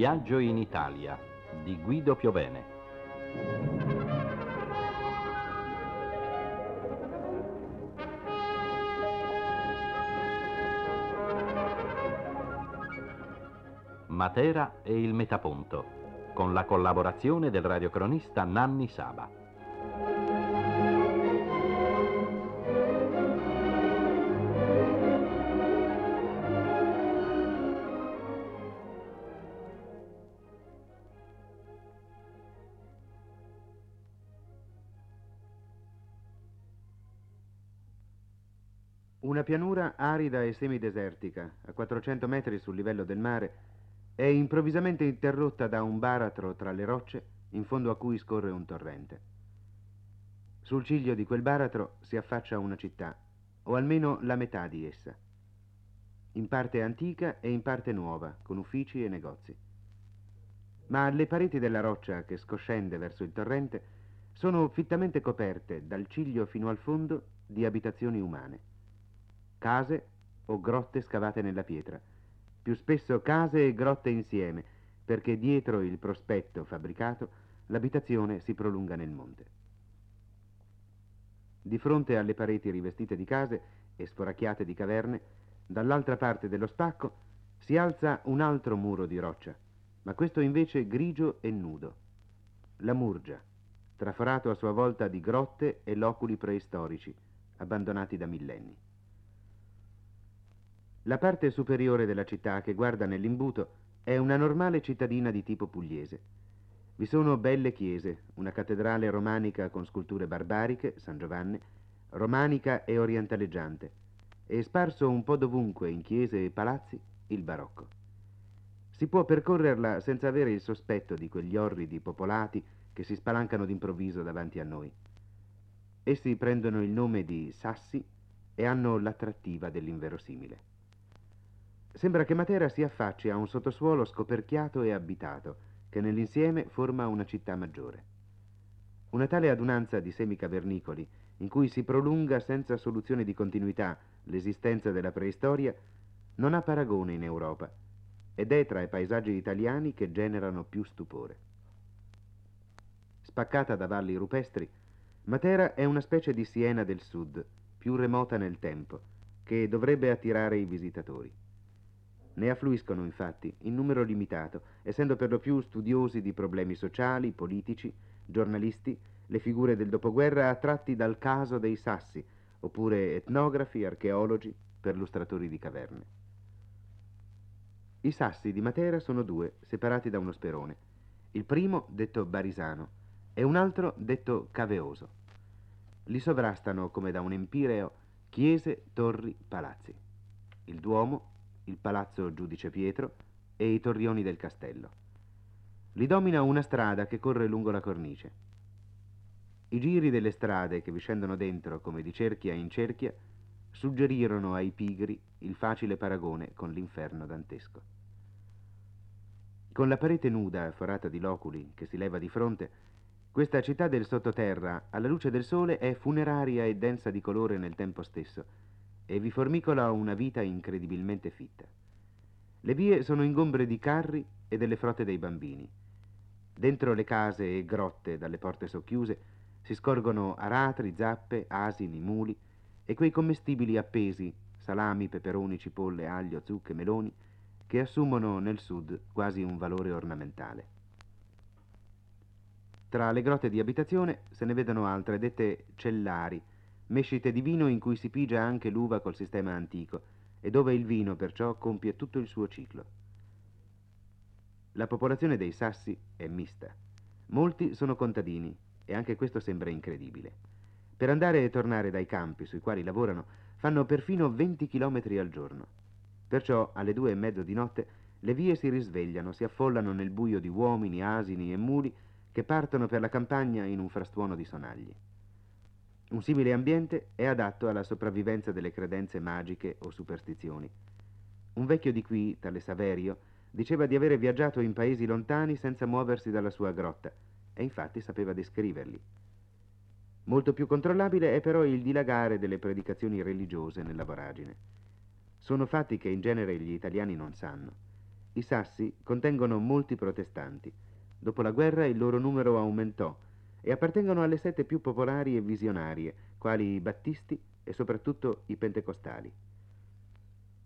Viaggio in Italia di Guido Piovene. Matera e il Metaponto, con la collaborazione del radiocronista Nanni Saba. Una pianura arida e semidesertica, a 400 metri sul livello del mare, è improvvisamente interrotta da un baratro tra le rocce in fondo a cui scorre un torrente. Sul ciglio di quel baratro si affaccia una città, o almeno la metà di essa, in parte antica e in parte nuova, con uffici e negozi. Ma le pareti della roccia che scoscende verso il torrente sono fittamente coperte, dal ciglio fino al fondo, di abitazioni umane. Case o grotte scavate nella pietra, più spesso case e grotte insieme, perché dietro il prospetto fabbricato l'abitazione si prolunga nel monte. Di fronte alle pareti rivestite di case e sforacchiate di caverne, dall'altra parte dello spacco si alza un altro muro di roccia, ma questo invece grigio e nudo. La Murgia, traforato a sua volta di grotte e loculi preistorici, abbandonati da millenni. La parte superiore della città che guarda nell'imbuto è una normale cittadina di tipo pugliese. Vi sono belle chiese, una cattedrale romanica con sculture barbariche, San Giovanni, romanica e orientaleggiante, e sparso un po' dovunque in chiese e palazzi il barocco. Si può percorrerla senza avere il sospetto di quegli orridi popolati che si spalancano d'improvviso davanti a noi. Essi prendono il nome di sassi e hanno l'attrattiva dell'inverosimile. Sembra che Matera si affacci a un sottosuolo scoperchiato e abitato, che nell'insieme forma una città maggiore. Una tale adunanza di semicavernicoli, in cui si prolunga senza soluzione di continuità l'esistenza della preistoria, non ha paragone in Europa ed è tra i paesaggi italiani che generano più stupore. Spaccata da valli rupestri, Matera è una specie di Siena del Sud, più remota nel tempo, che dovrebbe attirare i visitatori. Ne affluiscono infatti in numero limitato, essendo per lo più studiosi di problemi sociali, politici, giornalisti, le figure del dopoguerra attratti dal caso dei sassi, oppure etnografi, archeologi, perlustratori di caverne. I sassi di Matera sono due, separati da uno sperone. Il primo, detto Barisano, e un altro, detto Caveoso. Li sovrastano, come da un empireo, chiese, torri, palazzi. Il Duomo, il palazzo Giudice Pietro e i torrioni del castello. Li domina una strada che corre lungo la cornice. I giri delle strade che vi scendono dentro come di cerchia in cerchia suggerirono ai pigri il facile paragone con l'inferno dantesco. Con la parete nuda, forata di loculi, che si leva di fronte, questa città del sottoterra, alla luce del sole, è funeraria e densa di colore nel tempo stesso, e vi formicola una vita incredibilmente fitta. Le vie sono ingombre di carri e delle frotte dei bambini. Dentro le case e grotte dalle porte socchiuse si scorgono aratri, zappe, asini, muli e quei commestibili appesi, salami, peperoni, cipolle, aglio, zucche, meloni, che assumono nel sud quasi un valore ornamentale. Tra le grotte di abitazione se ne vedono altre dette cellari, mescite di vino in cui si pigia anche l'uva col sistema antico e dove il vino perciò compie tutto il suo ciclo. La popolazione dei Sassi è mista. Molti sono contadini e anche questo sembra incredibile. Per andare e tornare dai campi sui quali lavorano fanno perfino 20 chilometri al giorno. Perciò alle due e mezzo di notte le vie si risvegliano, si affollano nel buio di uomini, asini e muli che partono per la campagna in un frastuono di sonagli. Un simile ambiente è adatto alla sopravvivenza delle credenze magiche o superstizioni. Un vecchio di qui, tale Saverio, diceva di avere viaggiato in paesi lontani senza muoversi dalla sua grotta, e infatti sapeva descriverli. Molto più controllabile è però il dilagare delle predicazioni religiose nella voragine. Sono fatti che in genere gli italiani non sanno. I sassi contengono molti protestanti. Dopo la guerra il loro numero aumentò e appartengono alle sette più popolari e visionarie, quali i battisti e soprattutto i pentecostali.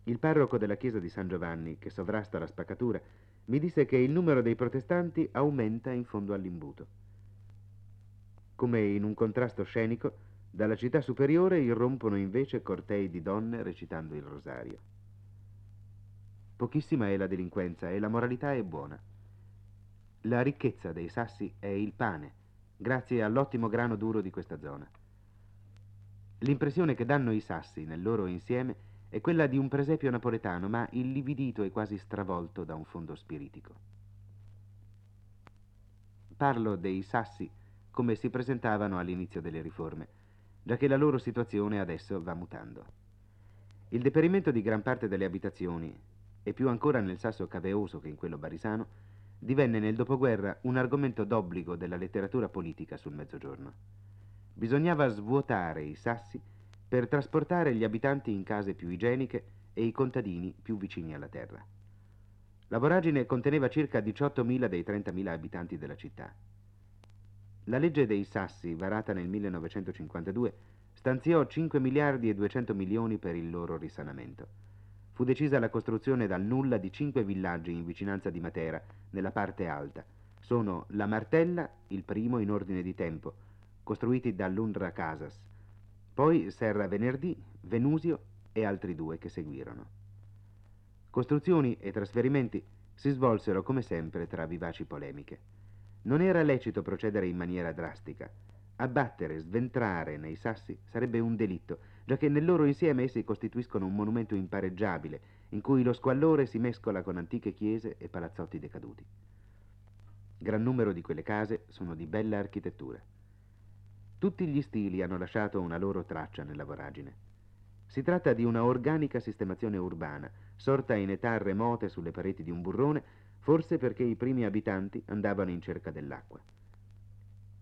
Il parroco della chiesa di San Giovanni, che sovrasta la spaccatura, mi disse che il numero dei protestanti aumenta in fondo all'imbuto. Come in un contrasto scenico, dalla città superiore irrompono invece cortei di donne recitando il rosario. Pochissima è la delinquenza e la moralità è buona. La ricchezza dei sassi è il pane, grazie all'ottimo grano duro di questa zona. L'impressione che danno i sassi nel loro insieme è quella di un presepio napoletano, ma illividito e quasi stravolto da un fondo spiritico. Parlo dei sassi come si presentavano all'inizio delle riforme, già che la loro situazione adesso va mutando. Il deperimento di gran parte delle abitazioni, e più ancora nel sasso caveoso che in quello barisano, divenne nel dopoguerra un argomento d'obbligo della letteratura politica sul Mezzogiorno. Bisognava svuotare i sassi per trasportare gli abitanti in case più igieniche e i contadini più vicini alla terra. La voragine conteneva circa 18.000 dei 30.000 abitanti della città. La legge dei Sassi, varata nel 1952, stanziò 5 miliardi e 200 milioni per il loro risanamento. Fu decisa la costruzione dal nulla di cinque villaggi in vicinanza di Matera, nella parte alta. Sono La Martella, il primo in ordine di tempo, costruiti dall'Undra Casas, poi Serra Venerdì, Venusio e altri due che seguirono. Costruzioni e trasferimenti si svolsero come sempre tra vivaci polemiche. Non era lecito procedere in maniera drastica. Abbattere, sventrare nei sassi sarebbe un delitto, già che nel loro insieme essi costituiscono un monumento impareggiabile, in cui lo squallore si mescola con antiche chiese e palazzotti decaduti. Gran numero di quelle case sono di bella architettura. Tutti gli stili hanno lasciato una loro traccia nella voragine. Si tratta di una organica sistemazione urbana, sorta in età remote sulle pareti di un burrone, forse perché i primi abitanti andavano in cerca dell'acqua.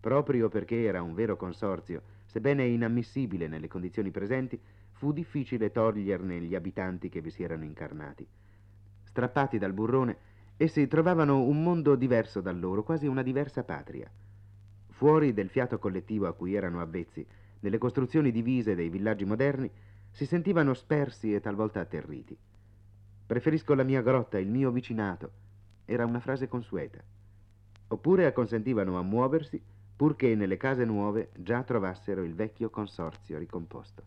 Proprio perché era un vero consorzio, sebbene inammissibile nelle condizioni presenti, fu difficile toglierne gli abitanti che vi si erano incarnati. Strappati dal burrone, essi trovavano un mondo diverso da loro, quasi una diversa patria. Fuori del fiato collettivo a cui erano avvezzi, nelle costruzioni divise dei villaggi moderni, si sentivano spersi e talvolta atterriti. Preferisco la mia grotta, il mio vicinato. Era una frase consueta. Oppure acconsentivano a muoversi purché nelle case nuove già trovassero il vecchio consorzio ricomposto.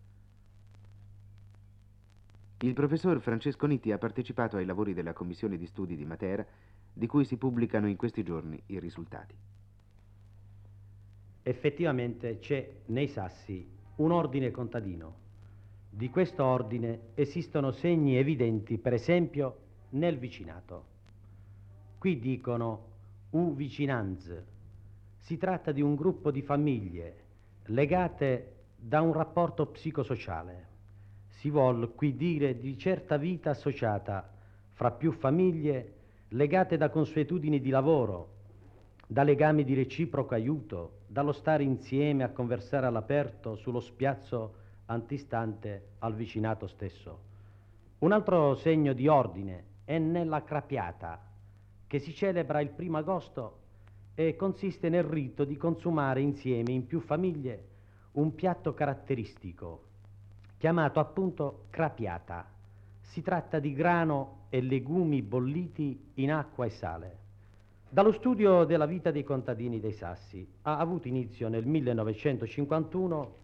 Il professor Francesco Nitti ha partecipato ai lavori della commissione di studi di Matera, di cui si pubblicano in questi giorni i risultati effettivamente c'è nei sassi un ordine contadino. Di questo ordine esistono segni evidenti, per esempio, nel vicinato. Qui dicono u vicinanz. Si tratta di un gruppo di famiglie legate da un rapporto psicosociale. Si vuol qui dire di certa vita associata fra più famiglie legate da consuetudini di lavoro, da legami di reciproco aiuto, dallo stare insieme a conversare all'aperto sullo spiazzo antistante al vicinato stesso. Un altro segno di ordine è nella crapiata, che si celebra il primo agosto e consiste nel rito di consumare insieme in più famiglie un piatto caratteristico, chiamato appunto crapiata. Si tratta di grano e legumi bolliti in acqua e sale. Dallo studio della vita dei contadini dei Sassi ha avuto inizio nel 1951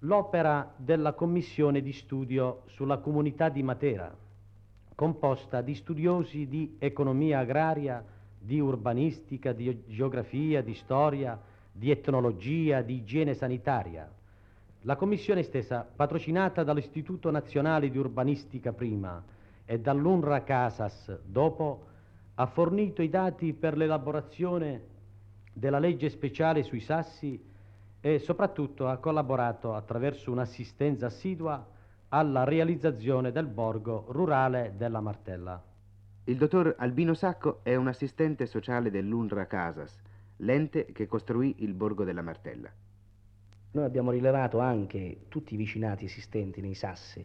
l'opera della commissione di studio sulla comunità di Matera, composta di studiosi di economia agraria, di urbanistica, di geografia, di storia, di etnologia, di igiene sanitaria. La commissione stessa, patrocinata dall'Istituto Nazionale di Urbanistica prima e dall'UNRWA Casas dopo, ha fornito i dati per l'elaborazione della legge speciale sui sassi e soprattutto ha collaborato attraverso un'assistenza assidua alla realizzazione del borgo rurale della Martella. Il dottor Albino Sacco è un assistente sociale dell'UNRWA Casas, l'ente che costruì il borgo della Martella. Noi abbiamo rilevato anche tutti i vicinati esistenti nei sassi,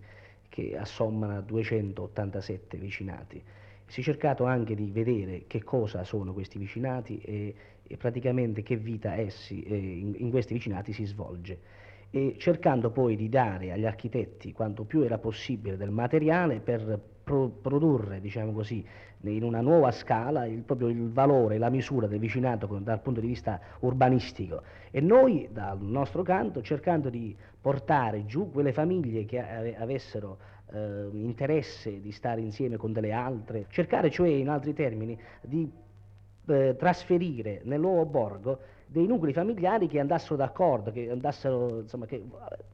che assommano a 287 vicinati Si è cercato anche di vedere che cosa sono questi vicinati e, e praticamente che vita essi eh, in, in questi vicinati si svolge e cercando poi di dare agli architetti quanto più era possibile del materiale per pro produrre, diciamo così, in una nuova scala il, proprio il valore, la misura del vicinato dal punto di vista urbanistico. E noi dal nostro canto cercando di portare giù quelle famiglie che avessero eh, interesse di stare insieme con delle altre, cercare cioè in altri termini di eh, trasferire nel nuovo borgo dei nuclei familiari che andassero d'accordo, che andassero, insomma, che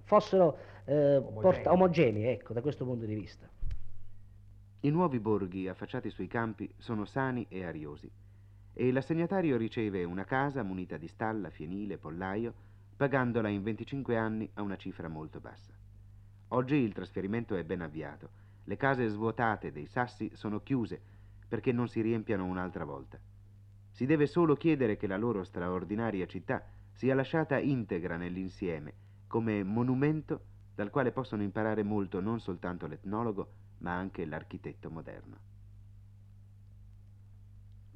fossero eh, omogenei. omogenei, ecco, da questo punto di vista. I nuovi borghi affacciati sui campi sono sani e ariosi e l'assegnatario riceve una casa munita di stalla, fienile, pollaio, pagandola in 25 anni a una cifra molto bassa. Oggi il trasferimento è ben avviato. Le case svuotate dei sassi sono chiuse perché non si riempiano un'altra volta. Si deve solo chiedere che la loro straordinaria città sia lasciata integra nell'insieme, come monumento dal quale possono imparare molto non soltanto l'etnologo, ma anche l'architetto moderno.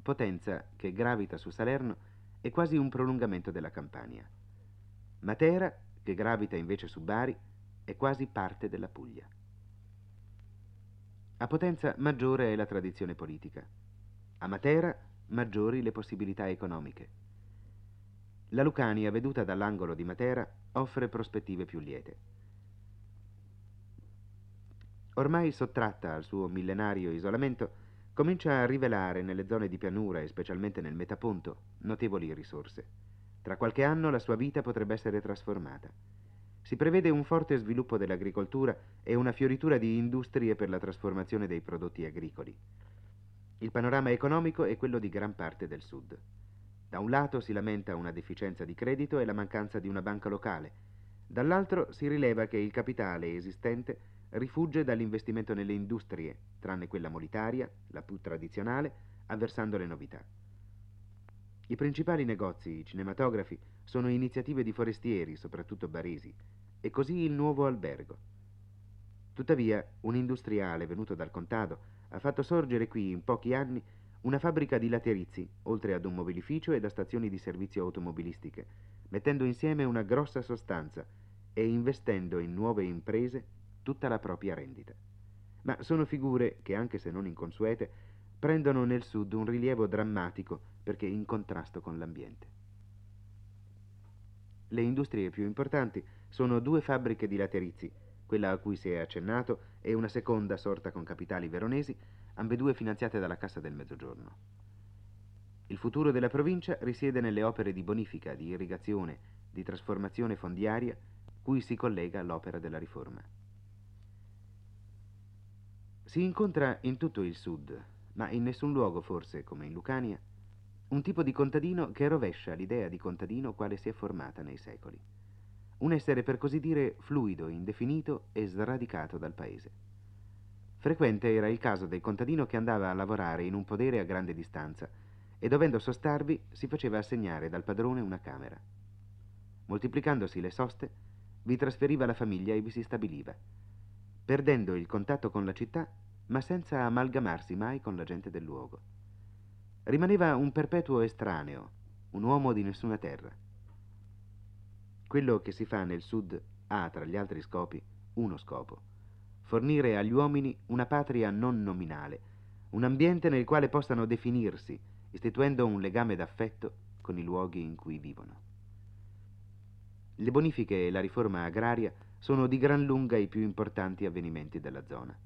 Potenza, che gravita su Salerno, è quasi un prolungamento della Campania. Matera, che gravita invece su Bari, è quasi parte della Puglia. A Potenza maggiore è la tradizione politica. A Matera maggiori le possibilità economiche. La Lucania, veduta dall'angolo di Matera, offre prospettive più liete. Ormai sottratta al suo millenario isolamento, comincia a rivelare nelle zone di pianura e specialmente nel metaponto notevoli risorse. Tra qualche anno la sua vita potrebbe essere trasformata. Si prevede un forte sviluppo dell'agricoltura e una fioritura di industrie per la trasformazione dei prodotti agricoli. Il panorama economico è quello di gran parte del sud. Da un lato si lamenta una deficienza di credito e la mancanza di una banca locale, dall'altro si rileva che il capitale esistente rifugge dall'investimento nelle industrie, tranne quella molitaria, la più tradizionale, avversando le novità. I principali negozi, cinematografi, sono iniziative di forestieri, soprattutto baresi, e così il nuovo albergo. Tuttavia, un industriale venuto dal contado ha fatto sorgere qui in pochi anni una fabbrica di laterizi, oltre ad un mobilificio ed a stazioni di servizio automobilistiche, mettendo insieme una grossa sostanza e investendo in nuove imprese tutta la propria rendita. Ma sono figure che, anche se non inconsuete, prendono nel sud un rilievo drammatico perché in contrasto con l'ambiente. Le industrie più importanti sono due fabbriche di laterizi, quella a cui si è accennato e una seconda sorta con capitali veronesi, ambedue finanziate dalla Cassa del Mezzogiorno. Il futuro della provincia risiede nelle opere di bonifica, di irrigazione, di trasformazione fondiaria, cui si collega l'opera della riforma. Si incontra in tutto il sud, ma in nessun luogo forse, come in Lucania, un tipo di contadino che rovescia l'idea di contadino quale si è formata nei secoli. Un essere per così dire fluido, indefinito e sradicato dal paese. Frequente era il caso del contadino che andava a lavorare in un podere a grande distanza e dovendo sostarvi si faceva assegnare dal padrone una camera. Moltiplicandosi le soste, vi trasferiva la famiglia e vi si stabiliva, perdendo il contatto con la città ma senza amalgamarsi mai con la gente del luogo. Rimaneva un perpetuo estraneo, un uomo di nessuna terra. Quello che si fa nel sud ha, tra gli altri scopi, uno scopo, fornire agli uomini una patria non nominale, un ambiente nel quale possano definirsi, istituendo un legame d'affetto con i luoghi in cui vivono. Le bonifiche e la riforma agraria sono di gran lunga i più importanti avvenimenti della zona.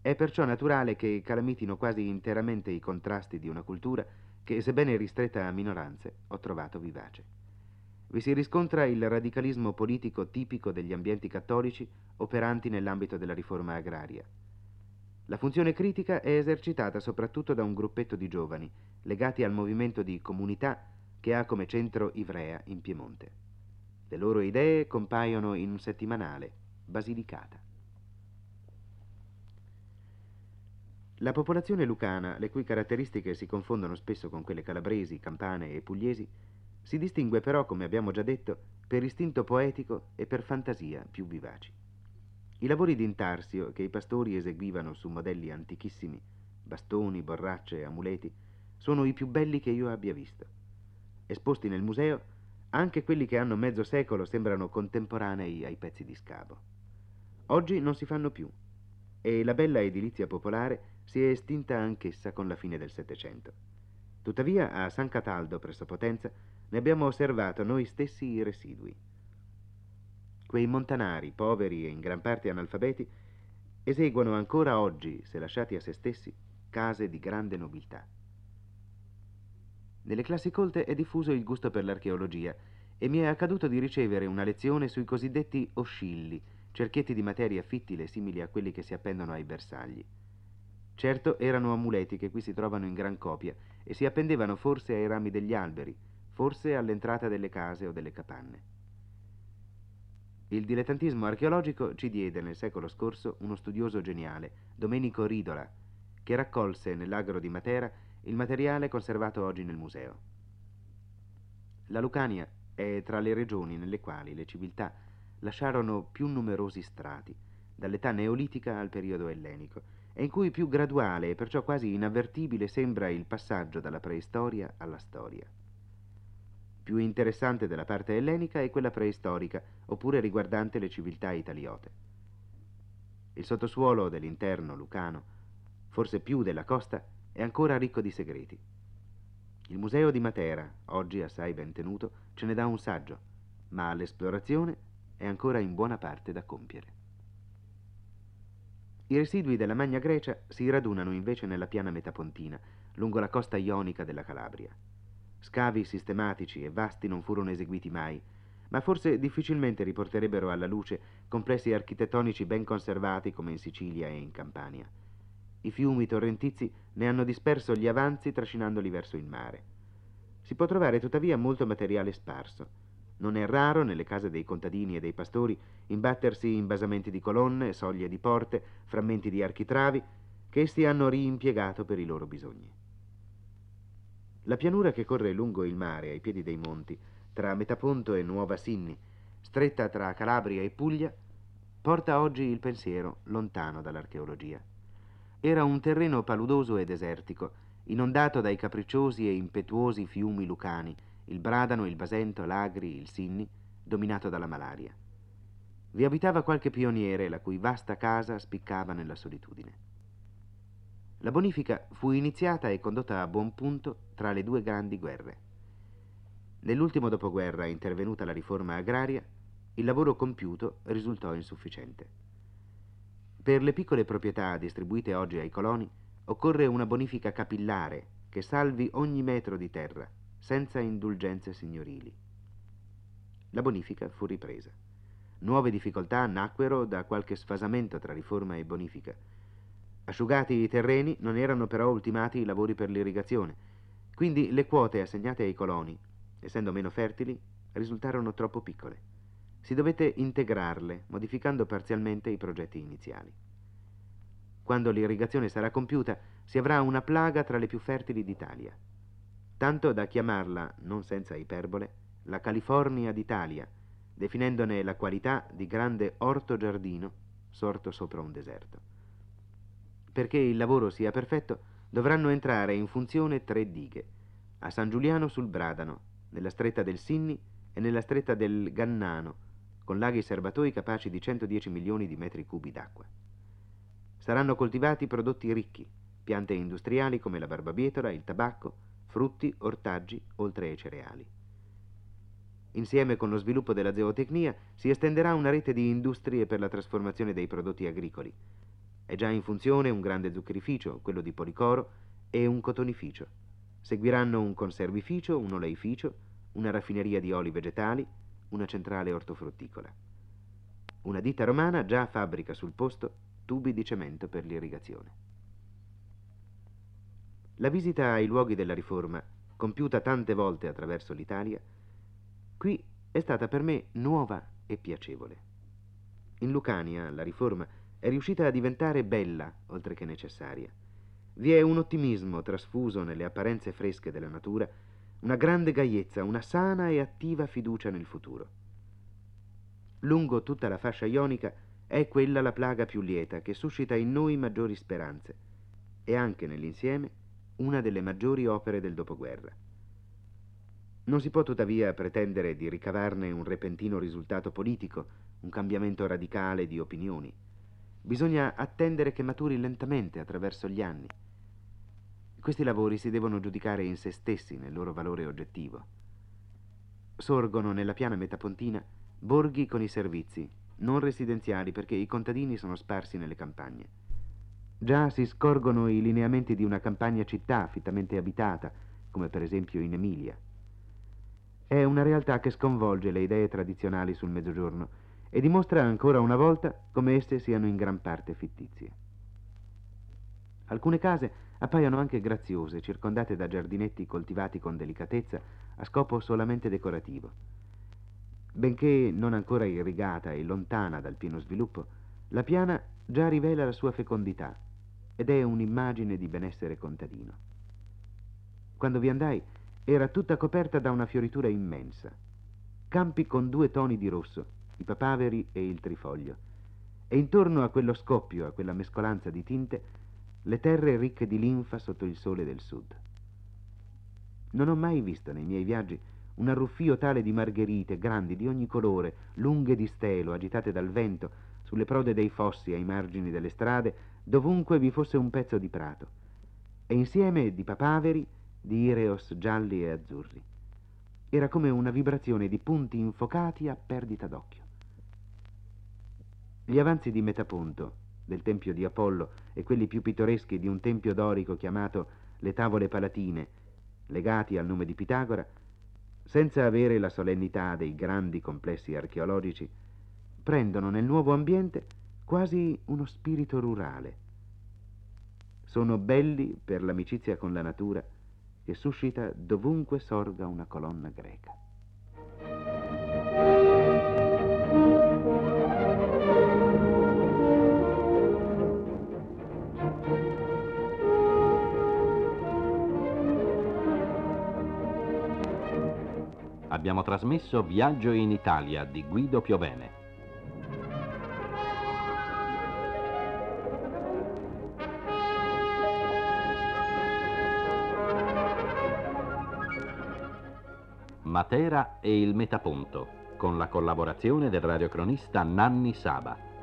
È perciò naturale che calamitino quasi interamente i contrasti di una cultura che, sebbene ristretta a minoranze, ho trovato vivace. Vi si riscontra il radicalismo politico tipico degli ambienti cattolici operanti nell'ambito della riforma agraria. La funzione critica è esercitata soprattutto da un gruppetto di giovani legati al movimento di comunità che ha come centro Ivrea in Piemonte. Le loro idee compaiono in un settimanale, Basilicata. La popolazione lucana, le cui caratteristiche si confondono spesso con quelle calabresi, campane e pugliesi, si distingue però, come abbiamo già detto, per istinto poetico e per fantasia più vivaci. I lavori d'intarsio che i pastori eseguivano su modelli antichissimi bastoni, borracce, amuleti, sono i più belli che io abbia visto. Esposti nel museo, anche quelli che hanno mezzo secolo sembrano contemporanei ai pezzi di scavo. Oggi non si fanno più e la bella edilizia popolare si è estinta anch'essa con la fine del Settecento. Tuttavia a San Cataldo, presso Potenza, ne abbiamo osservato noi stessi i residui. Quei montanari, poveri e in gran parte analfabeti, eseguono ancora oggi, se lasciati a se stessi, case di grande nobiltà. Nelle classi colte è diffuso il gusto per l'archeologia e mi è accaduto di ricevere una lezione sui cosiddetti oscilli, cerchietti di materia fittile simili a quelli che si appendono ai bersagli. Certo erano amuleti che qui si trovano in gran copia e si appendevano forse ai rami degli alberi, forse all'entrata delle case o delle capanne. Il dilettantismo archeologico ci diede nel secolo scorso uno studioso geniale, Domenico Ridola, che raccolse nell'agro di Matera il materiale conservato oggi nel museo. La Lucania è tra le regioni nelle quali le civiltà lasciarono più numerosi strati, dall'età neolitica al periodo ellenico, e in cui più graduale e perciò quasi inavvertibile sembra il passaggio dalla preistoria alla storia. Più interessante della parte ellenica è quella preistorica, oppure riguardante le civiltà italiote. Il sottosuolo dell'interno lucano, forse più della costa, è ancora ricco di segreti. Il museo di Matera, oggi assai ben tenuto, ce ne dà un saggio, ma l'esplorazione è ancora in buona parte da compiere. I residui della Magna Grecia si radunano invece nella piana metapontina, lungo la costa ionica della Calabria. Scavi sistematici e vasti non furono eseguiti mai, ma forse difficilmente riporterebbero alla luce complessi architettonici ben conservati come in Sicilia e in Campania. I fiumi torrentizi ne hanno disperso gli avanzi trascinandoli verso il mare. Si può trovare tuttavia molto materiale sparso. Non è raro, nelle case dei contadini e dei pastori, imbattersi in basamenti di colonne, soglie di porte, frammenti di architravi, che essi hanno rimpiegato per i loro bisogni. La pianura che corre lungo il mare ai piedi dei monti, tra Metaponto e Nuova Sinni, stretta tra Calabria e Puglia, porta oggi il pensiero lontano dall'archeologia. Era un terreno paludoso e desertico, inondato dai capricciosi e impetuosi fiumi lucani, il Bradano, il Basento, l'Agri, il Sinni, dominato dalla malaria. Vi abitava qualche pioniere la cui vasta casa spiccava nella solitudine. La bonifica fu iniziata e condotta a buon punto tra le due grandi guerre. Nell'ultimo dopoguerra, intervenuta la riforma agraria, il lavoro compiuto risultò insufficiente. Per le piccole proprietà distribuite oggi ai coloni occorre una bonifica capillare che salvi ogni metro di terra, senza indulgenze signorili. La bonifica fu ripresa. Nuove difficoltà nacquero da qualche sfasamento tra riforma e bonifica, Asciugati i terreni, non erano però ultimati i lavori per l'irrigazione, quindi le quote assegnate ai coloni, essendo meno fertili, risultarono troppo piccole. Si dovette integrarle, modificando parzialmente i progetti iniziali. Quando l'irrigazione sarà compiuta, si avrà una plaga tra le più fertili d'Italia, tanto da chiamarla, non senza iperbole, la California d'Italia, definendone la qualità di grande orto giardino sorto sopra un deserto. Perché il lavoro sia perfetto, dovranno entrare in funzione tre dighe, a San Giuliano sul Bradano, nella stretta del Sinni e nella stretta del Gannano, con laghi serbatoi capaci di 110 milioni di metri cubi d'acqua. Saranno coltivati prodotti ricchi, piante industriali come la barbabietola, il tabacco, frutti, ortaggi, oltre ai cereali. Insieme con lo sviluppo della zootecnia si estenderà una rete di industrie per la trasformazione dei prodotti agricoli, è già in funzione un grande zuccherificio, quello di Policoro, e un cotonificio. Seguiranno un conservificio, un oleificio, una raffineria di oli vegetali, una centrale ortofrutticola. Una ditta romana già fabbrica sul posto tubi di cemento per l'irrigazione. La visita ai luoghi della riforma, compiuta tante volte attraverso l'Italia, qui è stata per me nuova e piacevole. In Lucania, la riforma è riuscita a diventare bella, oltre che necessaria. Vi è un ottimismo trasfuso nelle apparenze fresche della natura, una grande gaiezza, una sana e attiva fiducia nel futuro. Lungo tutta la fascia ionica è quella la plaga più lieta che suscita in noi maggiori speranze. e anche nell'insieme una delle maggiori opere del dopoguerra. Non si può tuttavia pretendere di ricavarne un repentino risultato politico, un cambiamento radicale di opinioni. Bisogna attendere che maturi lentamente attraverso gli anni. Questi lavori si devono giudicare in se stessi nel loro valore oggettivo. Sorgono nella piana metapontina borghi con i servizi, non residenziali perché i contadini sono sparsi nelle campagne. Già si scorgono i lineamenti di una campagna città fittamente abitata, come per esempio in Emilia. È una realtà che sconvolge le idee tradizionali sul mezzogiorno e dimostra ancora una volta come esse siano in gran parte fittizie. Alcune case appaiono anche graziose, circondate da giardinetti coltivati con delicatezza a scopo solamente decorativo. Benché non ancora irrigata e lontana dal pieno sviluppo, la piana già rivela la sua fecondità ed è un'immagine di benessere contadino. Quando vi andai era tutta coperta da una fioritura immensa, campi con due toni di rosso, i papaveri e il trifoglio, e intorno a quello scoppio, a quella mescolanza di tinte, le terre ricche di linfa sotto il sole del sud. Non ho mai visto nei miei viaggi un arruffio tale di margherite, grandi, di ogni colore, lunghe di stelo, agitate dal vento, sulle prode dei fossi, ai margini delle strade, dovunque vi fosse un pezzo di prato, e insieme di papaveri, di ireos gialli e azzurri. Era come una vibrazione di punti infocati a perdita d'occhio. Gli avanzi di Metaponto, del tempio di Apollo e quelli più pittoreschi di un tempio dorico chiamato le tavole palatine, legati al nome di Pitagora, senza avere la solennità dei grandi complessi archeologici, prendono nel nuovo ambiente quasi uno spirito rurale. Sono belli per l'amicizia con la natura che suscita dovunque sorga una colonna greca. Abbiamo trasmesso Viaggio in Italia di Guido Piovene. Matera e il Metaponto, con la collaborazione del radiocronista Nanni Saba.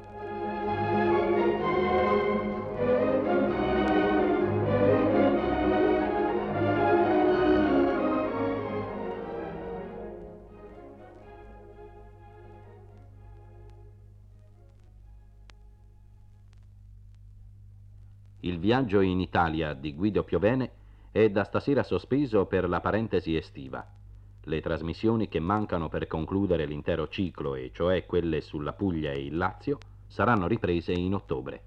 Viaggio in Italia di Guido Piovene è da stasera sospeso per la parentesi estiva. Le trasmissioni che mancano per concludere l'intero ciclo, e cioè quelle sulla Puglia e il Lazio, saranno riprese in ottobre.